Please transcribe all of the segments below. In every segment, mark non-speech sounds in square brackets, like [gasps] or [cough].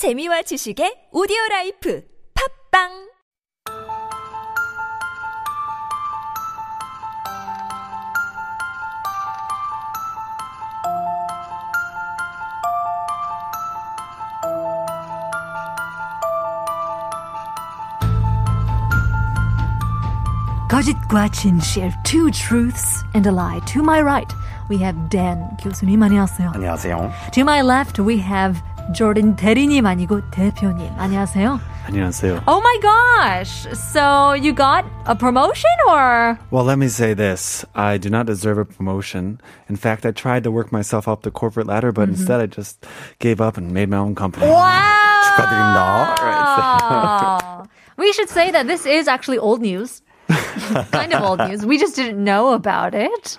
재미와 지식의 오디오 라이프 팝빵 거짓과 진실, two truths and a lie. To my right, we have Dan 교수님 안녕하세요. 안녕하세요. To my left, we have Jordan 대리님 아니고 대표님 안녕하세요. 안녕하세요. Oh my gosh! So you got a promotion or? Well, let me say this. I do not deserve a promotion. In fact, I tried to work myself up the corporate ladder, but instead I just gave up and made my own company. Wow! [laughs] 축하드립니다. Right. we should say that this is actually old news. [laughs] kind of old news. We just didn't know about it.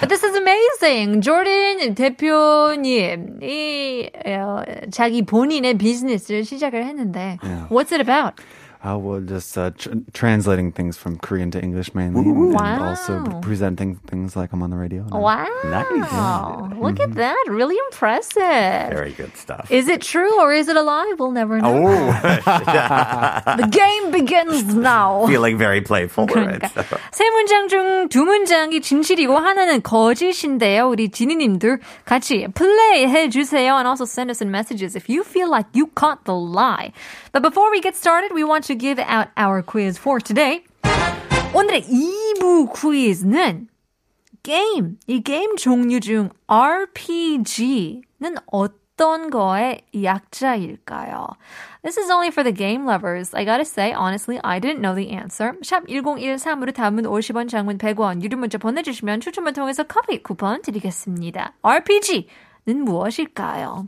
But this is amazing. Jordan 대표님, 이, 어, 자기 본인의 비즈니스를 시작을 했는데, what's it about? I will just uh, tr- translating things from Korean to English mainly, and Wow. also presenting things like I'm on the radio. Wow. Nice. Look at that. Really impressive. Very good stuff. Is it true or is it a lie? We'll never know. Oh, [laughs] [laughs] The game begins now. feeling very playful. Right? 그러니까 세 문장 중 두 문장이 진실이고 하나는 거짓인데요. 우리 지니님들 같이 플레이해 주세요 and also send us in messages if you feel like you caught the lie. But before we get started, we want to give out our quiz for today. 오늘의 2부 퀴즈는 게임, 이 게임 종류 중 RPG는 어떤 거의 약자일까요? This is only for the game lovers. I gotta say, honestly, I didn't know the answer. 샵 1013으로 담은 50원, 장문 100원, 유료 문자 보내주시면 추첨을 통해서 커피 쿠폰 드리겠습니다. RPG. 는 무엇일까요?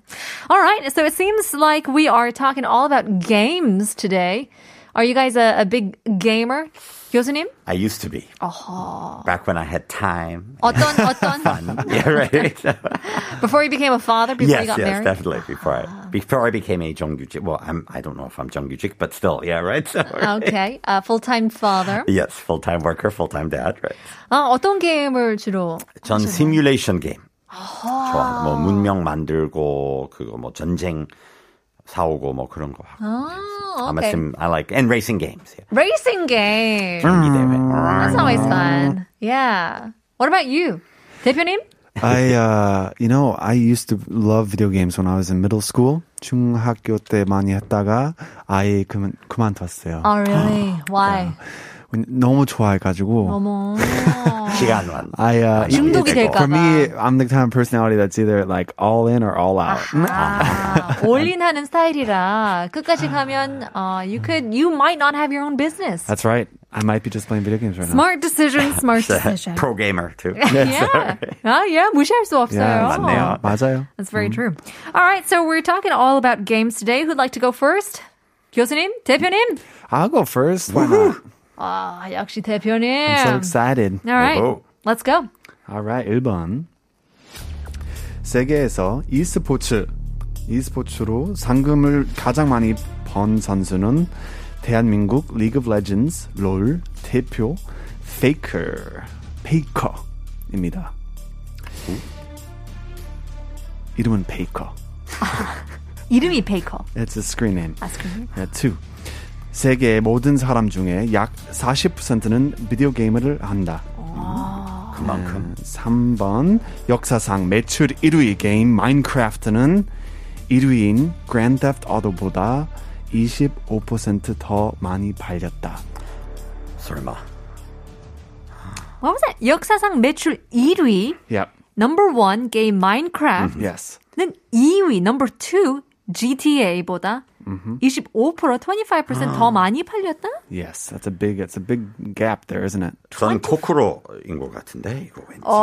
Alright, so it seems like we are talking all about games today. Are you guys a, a big gamer? 교수님? I used to be. Back when I had time. 어떤, 어떤? [laughs] yeah, right. [laughs] Before you became a father, before you yes, got yes, married? definitely. Before I before I became a 정규직. Well, I'm I don't know if I'm 정규직, but still, yeah, right. So, Okay, uh, full-time father. yes, full time worker, full time dad, right. 아, 어떤 게임을 주로? 전 시뮬레이션 게임 좋아합니다. 뭐 문명 만들고 그거 뭐 전쟁 사오고 뭐 그런 거 하고. 아, okay. sim, I like and racing games. Yeah. Racing game. 경기 대회. That's always fun. Yeah. What about you? 대표님? I, uh, you know, I used to love video games when I was in middle school. 중학교 때 많이 했다가 아예 그만, 그만뒀어요. Oh, really? Why? 너무 좋아해가지고. 어머. [laughs] 시간만. I, uh, 중독이 it- 될까 For 봐. me, I'm the kind of personality that's either like all in or all out. 아, [laughs] 올인하는 스타일이라 끝까지 가면 uh, you could you might not have your own business. That's right. I might be just playing video games right now. Smart decision, smart [laughs] decision. Pro gamer too. yeah. 아, yeah, 무시할 수 없어요. Yeah, 맞네요. 맞아요. That's very true. All right, so we're talking all about games today. Who'd like to go first? 교수님, 대표님. I'll go first. Why not? 아, 역시 대표님. I'm so excited. All right, 오호. let's go. Alright, 1번. 세계에서 e스포츠, e스포츠로 상금을 가장 많이 번 선수는 대한민국 리그 오브 레전드 롤 대표 페이커, 페이커입니다. 이름은 페이커. [laughs] 이름이 베이커. It's a screen name. 아, screen Yeah, two. 세계의 모든 사람 중에 약 40%는 비디오 게임을 한다. 그만큼. 3번 역사상 매출 1위 게임 마인크래프트는 1위인 그랜드 테프트 오토보다 25%더 많이 팔렸다. 설마. What was that? 역사상 매출 1위, Yep. number one 게임 마인크래프트는 Yes. 2위, number two GTA보다 25% 25%더 [gasps] 많이 팔렸다? Yes. That's a big it's a big gap there, isn't it? 저는 코크로인 것 같은데 이거 왠지. [laughs] 어,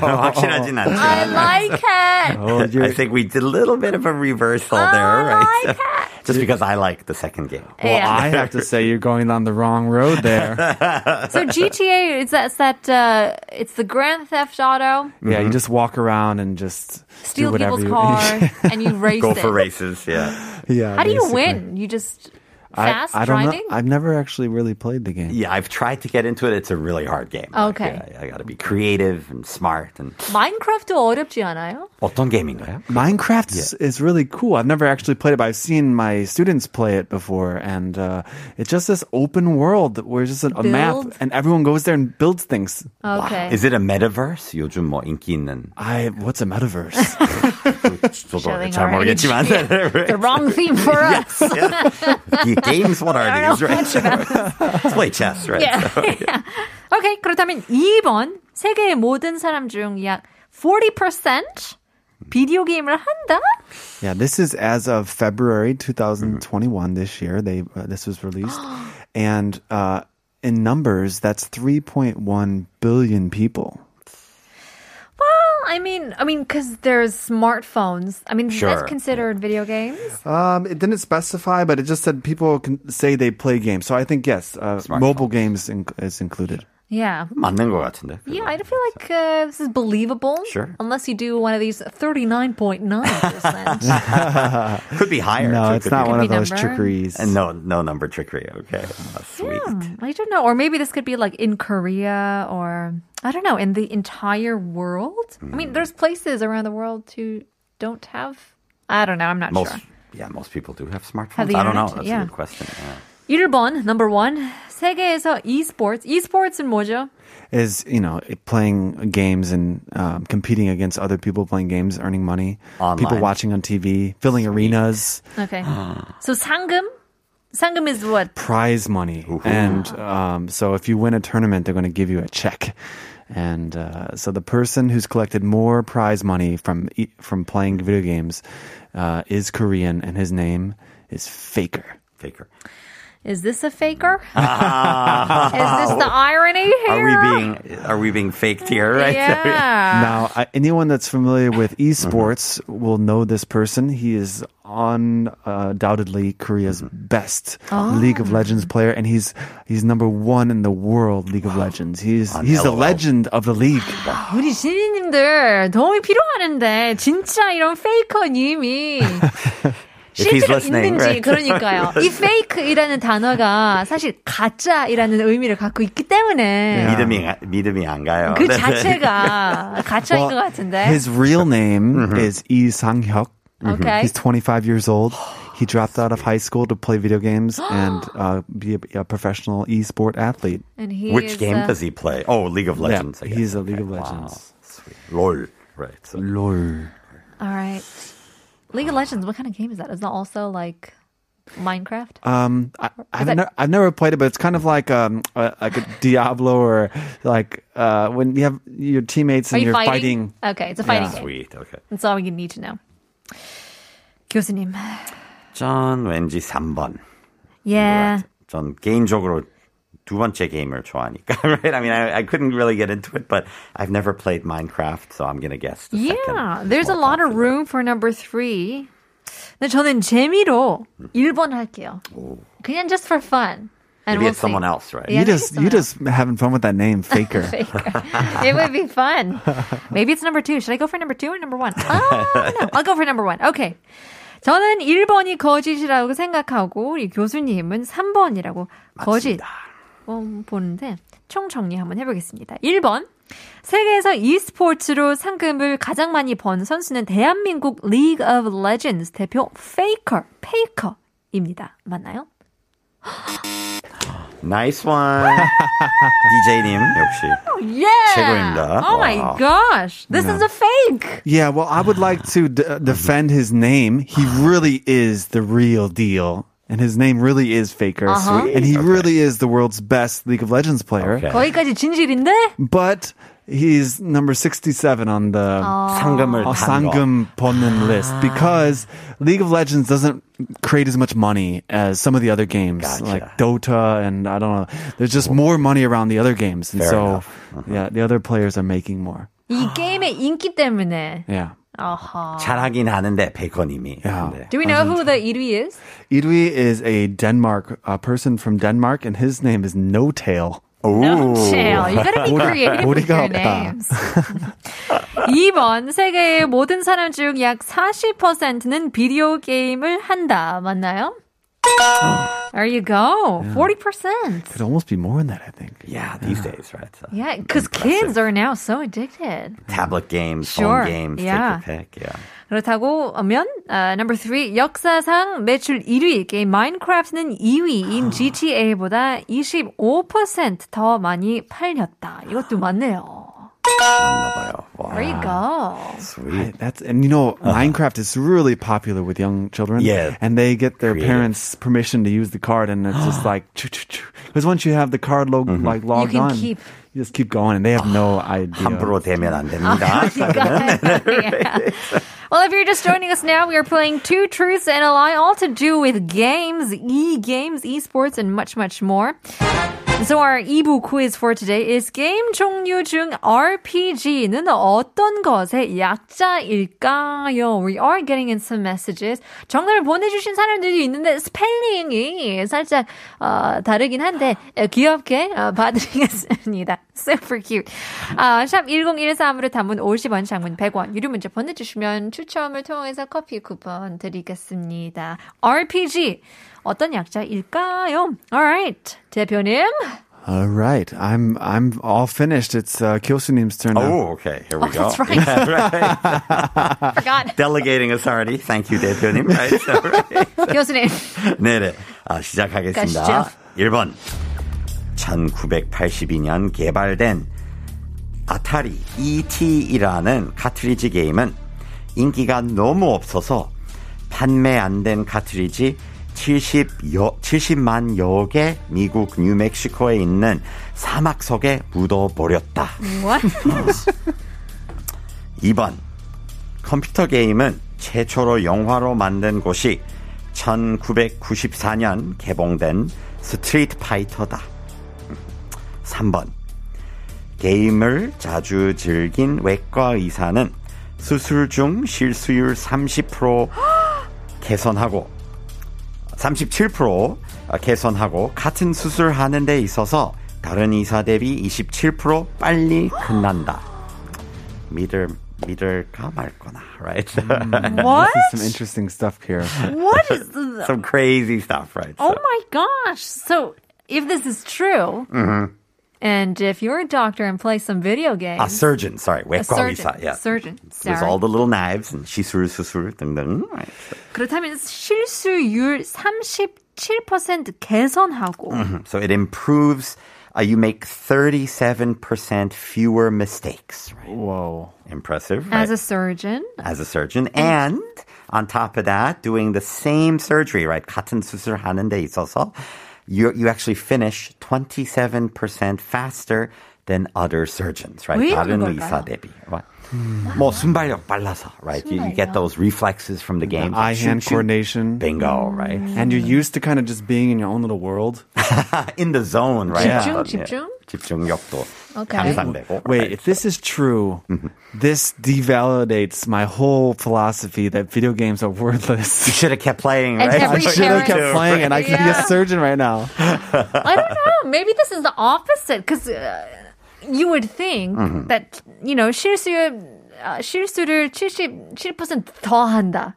확실하진 I 않지만. like it. Oh, I think we did a little bit of a reversal there, right? Just because I like the second game. Well, Yeah. I have to say you're going down the wrong road there. [laughs] So GTA, it's that, it's that, uh, it's the Grand Theft Auto, yeah, you just walk around and just steal do whatever people's you car, [laughs] and you race Go it. for races, yeah. yeah. How do you win? You just Fast I, I don't driving? know. I've never actually really played the game. Yeah, I've tried to get into it. It's a really hard game. Like, Okay. I, I got to be creative and smart. And 마인크래프트 어렵지 않아요? 어떤 게임인가요? Minecraft is, is really cool. I've never actually played it, but I've seen my students play it before, and uh, it's just this open world where it's just a, a map, Build? and everyone goes there and builds things. Okay. Is it a metaverse? 요즘 뭐 인기 있는 I what's a metaverse? [laughs] [laughs] 저도 Showing 잘 our age. 모르겠지만 the wrong theme for us. [laughs] 이 games what are I don't these? know Right? much [laughs] about Let's play chess, right? Yeah. yeah. [laughs] 오케이. 그렇다면 2번. 세계의 모든 사람 중 약 40% 비디오 게임을 한다? yeah, this is as of February 2021 this year. They uh, this was released, [gasps] and uh, in numbers, that's 3.1 billion people. Well, I mean, I mean, because there's smartphones. I mean, Sure. that's considered video games. Um, it didn't specify, but it just said people can say they play games. So I think yes, uh, mobile games in- is included. Yeah. 맞는 것 같은데. Yeah, I feel like uh, this is believable. Sure. Unless you do one of these 39.9%. [laughs] Could be higher. No, too. it's Could not be- one Could of be those number. trickeries. And no, no number trickery. Okay, Oh, sweet. I don't know. Or maybe this could be like in Korea or, I don't know, in the entire world. I mean, there's places around the world who don't have, I don't know, I'm not Most, sure. yeah, most people do have smartphones. Have the I don't know. internet, That's yeah. a good question. Yeah. 1번, number one. 세계에서 esports. esports은 뭐죠? is you know playing games and um, competing against other people playing games, earning money, people Online. watching on TV, filling arenas, Okay. [gasps] so 상금? 상금 is what? prize money, and um, so if you win a tournament, they're going to give you a check. And uh, so the person who's collected more prize money from e- from playing video games uh, is Korean, and his name is Faker. Faker. Is this a faker? [laughs] is this the irony here? Are we being are we being faked here? Right? Yeah. [laughs] Now, anyone that's familiar with esports will know this person. He is undoubtedly Korea's best League of Legends player, and he's he's number one in the world League of Legends. He's he's the LOL. legend of the league. [gasps] 우리 지니님들 도움이 필요하는데 진짜 이런 페이커님이 [laughs] If he's 실제로 listening, 있는지 right? 그러니까요. [laughs] 이 페이크이라는 단어가 사실 가짜이라는 의미를 갖고 있기 때문에 믿음이 믿음이 안 가요. 그 자체가 [laughs] 가짜인 것 같은데. his real name is Lee Sang-hyuk. Okay. He's 25 years old. He [gasps] dropped out of high school to play video games [gasps] and uh, be a, a professional esport athlete. And he Which is, game uh, does he play? Oh, League of Legends. Yeah, he's a League of Legends. Wow. Sweet. LOL. Right. So Lol. All right. League of Legends, what kind of game is that? Is that also like Minecraft? Um, I, I've, that- never, I've never played it, but it's kind of like um, uh, like a [gasps] Diablo or like uh, when you have your teammates and you you're fighting? fighting. Okay, it's a fighting Yeah. game. sweet. Okay. That's all you need to know. 교수님. 전 왠지 3번. Yeah. 전 개인적으로 두 번째 게임을 좋아하니까. Right? [laughs] I mean, I, I couldn't really get into it, but I've never played Minecraft, so I'm gonna guess. The Yeah, second. there's a more lot of popular. room for number three. 근데 저는 재미로 1번 할게요. 그냥 just for fun. And Maybe we'll it's someone see. else, right? Yeah, you just someone you just having fun with that name, Faker. Faker. it would be fun. Maybe it's number two. Should I go for number two or number one? Oh, no. I'll go for number one. Okay. 저는 1번이 거짓이라고 생각하고 우리 교수님은 3번이라고 거짓 어, 보는데 총 정리 한번 해보겠습니다. 1번 세계에서 e스포츠로 상금을 가장 많이 번 선수는 대한민국 League of Legends 대표 페이커, 페이커입니다. 맞나요? Nice one. [laughs] DJ님 역시. Yeah. 최고입니다. Oh my Wow. gosh. This is a fake. Yeah, well, I would like to d- uh, defend his name. He really is the real deal. And his name really is Faker. Uh-huh. And he really is the world's best League of Legends player. Okay. 거기까지 진실인데? But he's number 67 on the 상금을 uh, 탄 거. Sangam Ponnen list because League of Legends doesn't create as much money as some of the other games gotcha. like Dota and I don't know. There's just more money around the other games, and Fair so uh-huh. yeah, the other players are making more. 이 게임의 인기 때문에. Yeah. Uh-huh. 잘하긴 하는데 베이컨님이. Yeah. Do we know who the 1위 is? 1위 is a Denmark a person from Denmark, and his name is N0tail. No, chill. You gotta be creative with your 머리가 없다. names. 2번 세계의 모든 사람 중 약 40%는 비디오 게임을 한다. 맞나요? There you go. 40%. Could almost be more than that, I think. Yeah, these days, right? So Yeah, because kids are now so addicted. tablet games, Sure. phone games, Yeah. take your pick. Yeah. 그렇다고 하면 uh, number three 역사상 매출 1위 게임 마인크래프트는 2위인 GTA보다 25%더 많이 팔렸다. 이것도 맞네요. 맞나 봐요. Wow. There you go. Sweet. That's and you know Minecraft is really popular with young children. Uh-huh. Yeah. and they get their Creative. parents' permission to use the card, and it's just like because once you have the card log Mm-hmm. like logged can on, keep- you just keep going, and they have no idea. 함부로 대면 안 됩니다. Well, if you're just joining us now, we are playing Two Truths and a Lie, all to do with games, e-games, esports, and much, much more. So our 2부 quiz for today is 게임 종류 중 RPG는 어떤 것의 약자일까요? We are getting in some messages. 정답을 보내주신 사람들이 있는데 스펠링이 살짝 어, 다르긴 한데 어, 귀엽게 어, 봐드리겠습니다. [laughs] Super cute. 아, 샵 1013으로 단문 50원, 장문 100원, 유료 문자 보내주시면 추첨을 통해서 커피 쿠폰 드리겠습니다. RPG 어떤 약자일까요? Alright, 대표님. All right, I'm I'm all finished. It's uh, Kyosu님's turn now. Oh, okay. Here we go. That's right. Forgot. Delegating authority. Thank you, 대표님. Right. So, right. 교수님. 네네. 아, 시작하겠습니다. 가시죠. 1번. 1982년 개발된 아타리 ET이라는 카트리지 게임은 인기가 너무 없어서 판매 안 된 카트리지 70여, 70만 여 개 미국 뉴멕시코에 있는 사막 속에 묻어버렸다. What? [laughs] 2번. 컴퓨터 게임은 최초로 영화로 만든 곳이 1994년 개봉된 스트리트 파이터다. 3번. 게임을 자주 즐긴 외과 의사는 수술 중 실수율 30% [gasps] 개선하고 37% 개선하고 같은 수술하는 데 있어서 다른 의사 대비 27% 빨리 끝난다. 믿을 믿을까 말거나, right? What? This is some interesting stuff here. What is the... Some crazy stuff, right? Oh So- my gosh. So if this is true, and if you're a doctor and play some video games, a surgeon, sorry, a 외과 surgeon, 의사, yeah. surgeon, With sorry. all the little knives and 시술, 수술 등등. Right. 그렇다면 실수율 37% 개선하고 So it improves. Uh, you make 37% fewer mistakes. Right? Whoa. Impressive. as right? a surgeon. as a surgeon. And on top of that, doing the same surgery, right? 같은 수술 하는 데 있어서 you, you actually finish 27% faster than other surgeons, right? 왜 다른 그런 의사 걸까요? 대비. Right? 뭐 순발력 빨라서, right? You, you get those reflexes from the game. Eye-hand Shoot, shoot. coordination. Bingo, right? And you're used to kind of just being in your own little world. [laughs] In the zone, right? 집중, 어떤, 집중? 예, 집중력도 Okay. 향상되고. Wait, right? if this is true, [laughs] this devalidates my whole philosophy that video games are worthless. You should have kept playing, And right? every I should have parent- kept playing, and I could be Yeah. a surgeon right now. I don't know. Maybe this is the opposite because uh, you would think that you know 실수율 uh, 실수를 77%더 한다.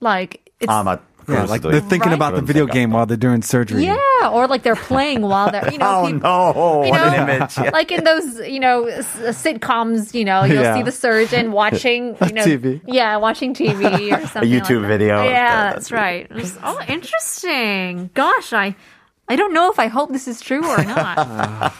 Like it's 아, 맞. Yeah, 그럴 like 수도 they're 있- thinking Right. about the 그런 video 생각. game while they're doing surgery. yeah, or like they're playing while they're you know Oh [laughs] peop- no! you What know, an image! Yeah. like in those, you know, s- sitcoms, you know, you'll Yeah. see the surgeon watching, [laughs] you know, TV. Yeah, watching TV or something. [laughs] YouTube like that. video. Yeah, Yeah, that's that's right. It was- oh, interesting. Gosh, I, I don't know if I hope this is true or not.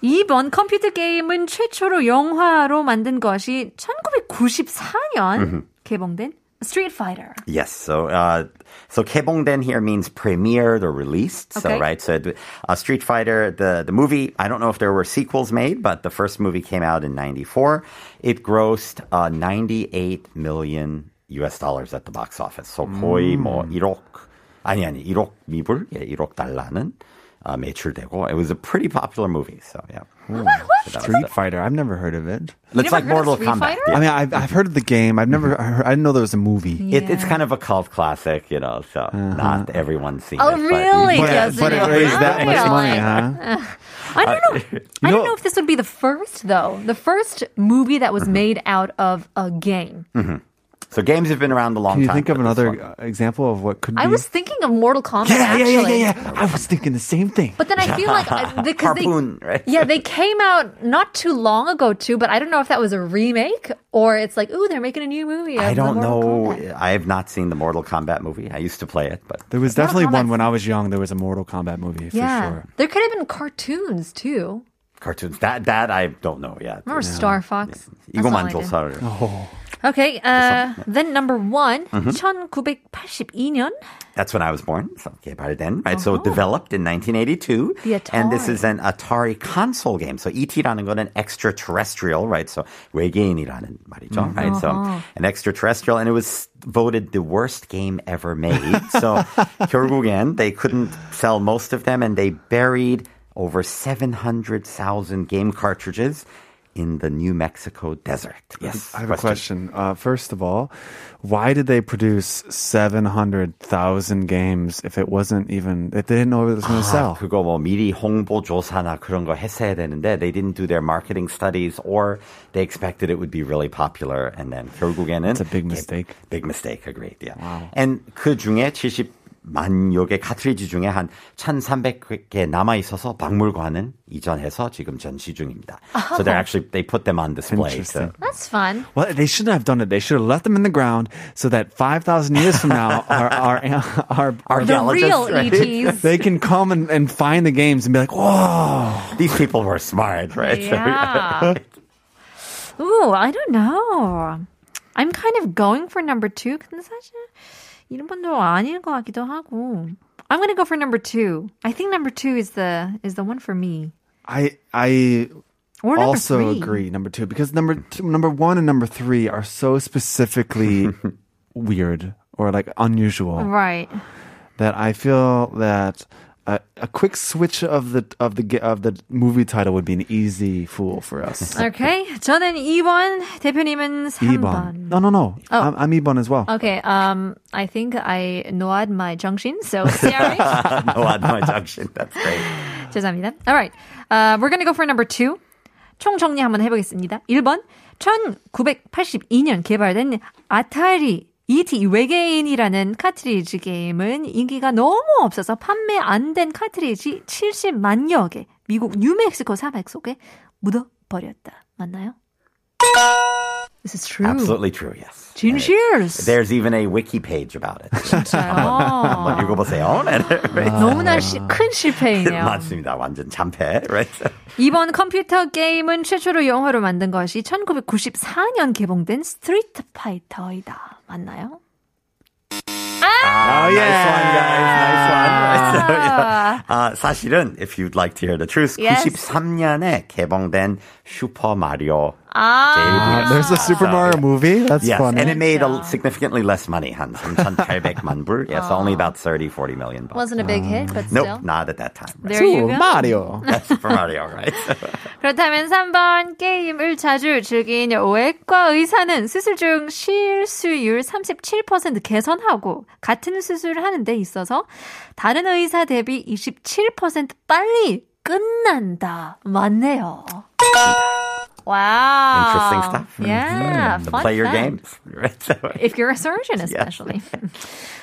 2번 컴퓨터 게임은 최초로 영화로 만든 것이 1994년 개봉된 Street Fighter. Yes. So, uh, so 개봉된 here means premiered or released. So, Okay. right. So, uh, Street Fighter, the the movie. I don't know if there were sequels made, but the first movie came out in '94. It grossed uh, 98 million U.S. dollars at the box office. So 거의 뭐 1억 아니 아니 1억 미불, 예, 1억 달러는 uh, 매출되고. It was a pretty popular movie. So, yeah. Oh, so that Street Fighter. I've never heard of it. It's like Mortal Kombat. Yeah. I mean, I've, I've heard of the game. I've never. Heard, I didn't know there was a movie. It, it's kind of a cult classic, you know, so uh-huh. not everyone's seen Oh, it. but- really? But, Yes, but it it is. raised that much money, huh? Uh, I don't know. Uh, I [laughs] don't know if this would be the first though. The first movie that was mm-hmm. made out of a game. Mm-hmm. So games have been around a long Can you time. think of but this another one- uh, example of what could I be? was thinking of Mortal Kombat. yeah, yeah, yeah, actually. yeah, yeah. I was thinking the same thing. But then I feel like uh, [laughs] because Harpoon, they, right? yeah, they came out not too long ago too. But I don't know if that was a remake or it's like, ooh, they're making a new movie. Of I the don't Mortal know. Kombat. I have not seen the Mortal Kombat movie. I used to play it, but there was Mortal definitely one Kombat's- when I was young. There was a Mortal Kombat movie for Yeah, sure. there could have been cartoons too. cartoons that that I don't know yet. Remember Star Fox? That's all 이거만 I did. 조사를. Okay, uh, then number one, Mm-hmm. 1982년. That's when I was born. So 개발된, right? So it developed in 1982. The And this Atari. is an Atari console game. So ET라는 거는 extraterrestrial, right? So 외계인이라는 말이죠, right? So an extraterrestrial, and it was voted the worst game ever made. So [laughs] 결국엔 they couldn't sell most of them, and they buried over 700,000 game cartridges in the New Mexico desert. Yes. I have a question. Uh, first of all, why did they produce 700,000 games if it wasn't even, if they didn't know it was going to 아, sell? 그거 뭐 미리 홍보 조사나 그런 거 했어야 되는데 they didn't do their marketing studies or they expected it would be really popular and then 결국에는 It's a big mistake. big mistake agreed yeah. And 그 중에 70 만여 카트리지 중에 한 1,300개 남아 있어서 박물관은 이전해서 지금 전시 중입니다. Oh. So they actually they put them on display. So. That's fun. Well, they shouldn't have done it. They should have left them in the ground so that 5,000 years from now, [laughs] our our our, our the real right? ETs they can come and, and find the games and be like, "Whoa, these people were smart, right?" Yeah. [laughs] Ooh, I don't know. I'm kind of going for number two concession. 1번도 아닌 것 같기도 하고. I'm gonna go for number two. I think number two is the is the one for me. I I also three. agree number two because number two, number one and number three are so specifically [laughs] weird or like unusual, right? That I feel that a, a quick switch of the of the ge- of the movie title would be an easy fool for us. [laughs] Okay. 저는 2번, 대표님은 3번. 2번. No, no, no. Oh. I'm, I'm 2번 as well. Okay, um, I think I noad my junction, so sorry. [laughs] no, my junction. That's great. [laughs] 죄송합니다. Alright, uh, we're gonna go for number two. 총 정리 한번 해보겠습니다. 1번, 1982년 개발된 아타리 ET 외계인이라는 카트리지 게임은 인기가 너무 없어서 판매 안 된 카트리지 70만여 개 미국 뉴멕시코 사막 속에 묻어버렸다. 맞나요? This is true. Absolutely true. Yes. 진실. There's even a wiki page about it. 진짜요. 한번 읽어보세요. 너무나 시, 큰 실패이네요. 맞습니다. 완전 참패. Right? 이번 컴퓨터 게임은 최초로 영화로 만든 것이 1994년 개봉된 스트리트 파이터이다. 맞나요? Ah, nice one, guys. Nice one. Right? So, yeah. 아, 사실은 if you'd like to hear the truth, Yes. 93년에 개봉된 슈퍼 마리오 아, 제일 There's a Super So, Mario yeah. movie. That's Yes, funny. and it made a, significantly less money, 한 3,800 만 불. Yes, only about 30, 40 million bucks. wasn't a big hit, but still. Nope, not at that time. Right? There you go. Mario. That's Super Mario, right? 그렇다면 3번 게임을 자주 즐긴 외과 의사는 수술 중 실수율 37% 개선하고 같은 수술을 하는 데 있어서 다른 의사 대비 27% 빨리 끝난다. 맞네요. Wow. Interesting stuff. Yeah, So, fun play your fact. games. [laughs] Right? So, If you're a surgeon, especially. [laughs]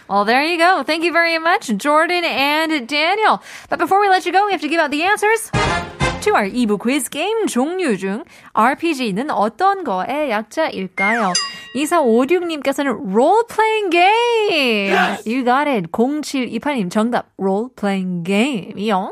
well, there you go. Thank you very much, Jordan and Daniel. But before we let you go, we have to give out the answers to our 2부 quiz game 종류 중 RPG는 어떤 거의 약자일까요? 2456님께서는 role playing game. You got it. 0728님 정답 role playing game이요.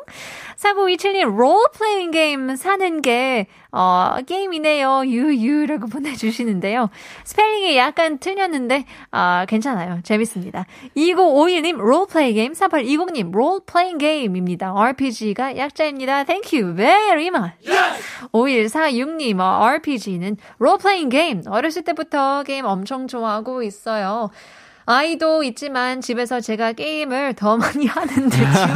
4927님 role playing game 사는 게 어, 게임이네요. 유유라고 보내주시는데요. 스펠링이 약간 틀렸는데 아, 괜찮아요. 재밌습니다. 2951님 롤플레이 게임 4820님 롤플레잉 게임입니다. RPG가 약자입니다. Thank you very much. 5146님 어, RPG는 롤플레잉 게임 어렸을 때부터 게임 엄청 좋아하고 있어요. 아이도 있지만 집에서 제가 게임을 더 많이 하는 듯요.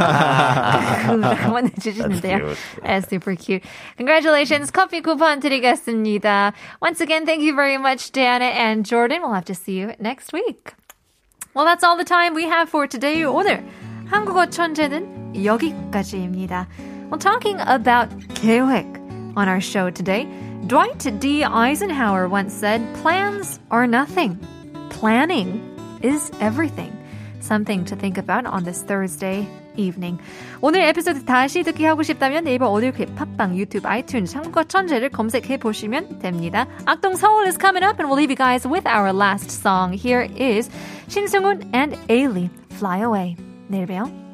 보내주시는데요. That's That's super cute. Congratulations. 커피 쿠폰 드리겠습니다. Once again, thank you very much, Diana and Jordan. We'll have to see you next week. Well, that's all the time we have for today. 오늘 한국어 천재는 여기까지입니다. Well, talking about 계획 on our show today, Dwight D. Eisenhower once said, plans are nothing. planning is everything. Something to think about on this Thursday evening. 오늘 에피소드 다시 듣기 하고 싶다면 네이버 오디오 클립, 팟빵, 유튜브, 아이튠즈, 참고 천재를 검색해 보시면 됩니다. 악동 서울 is coming up and we'll leave you guys with our last song. Here is 신승훈 and Ailee, Fly Away. 내일 봬요.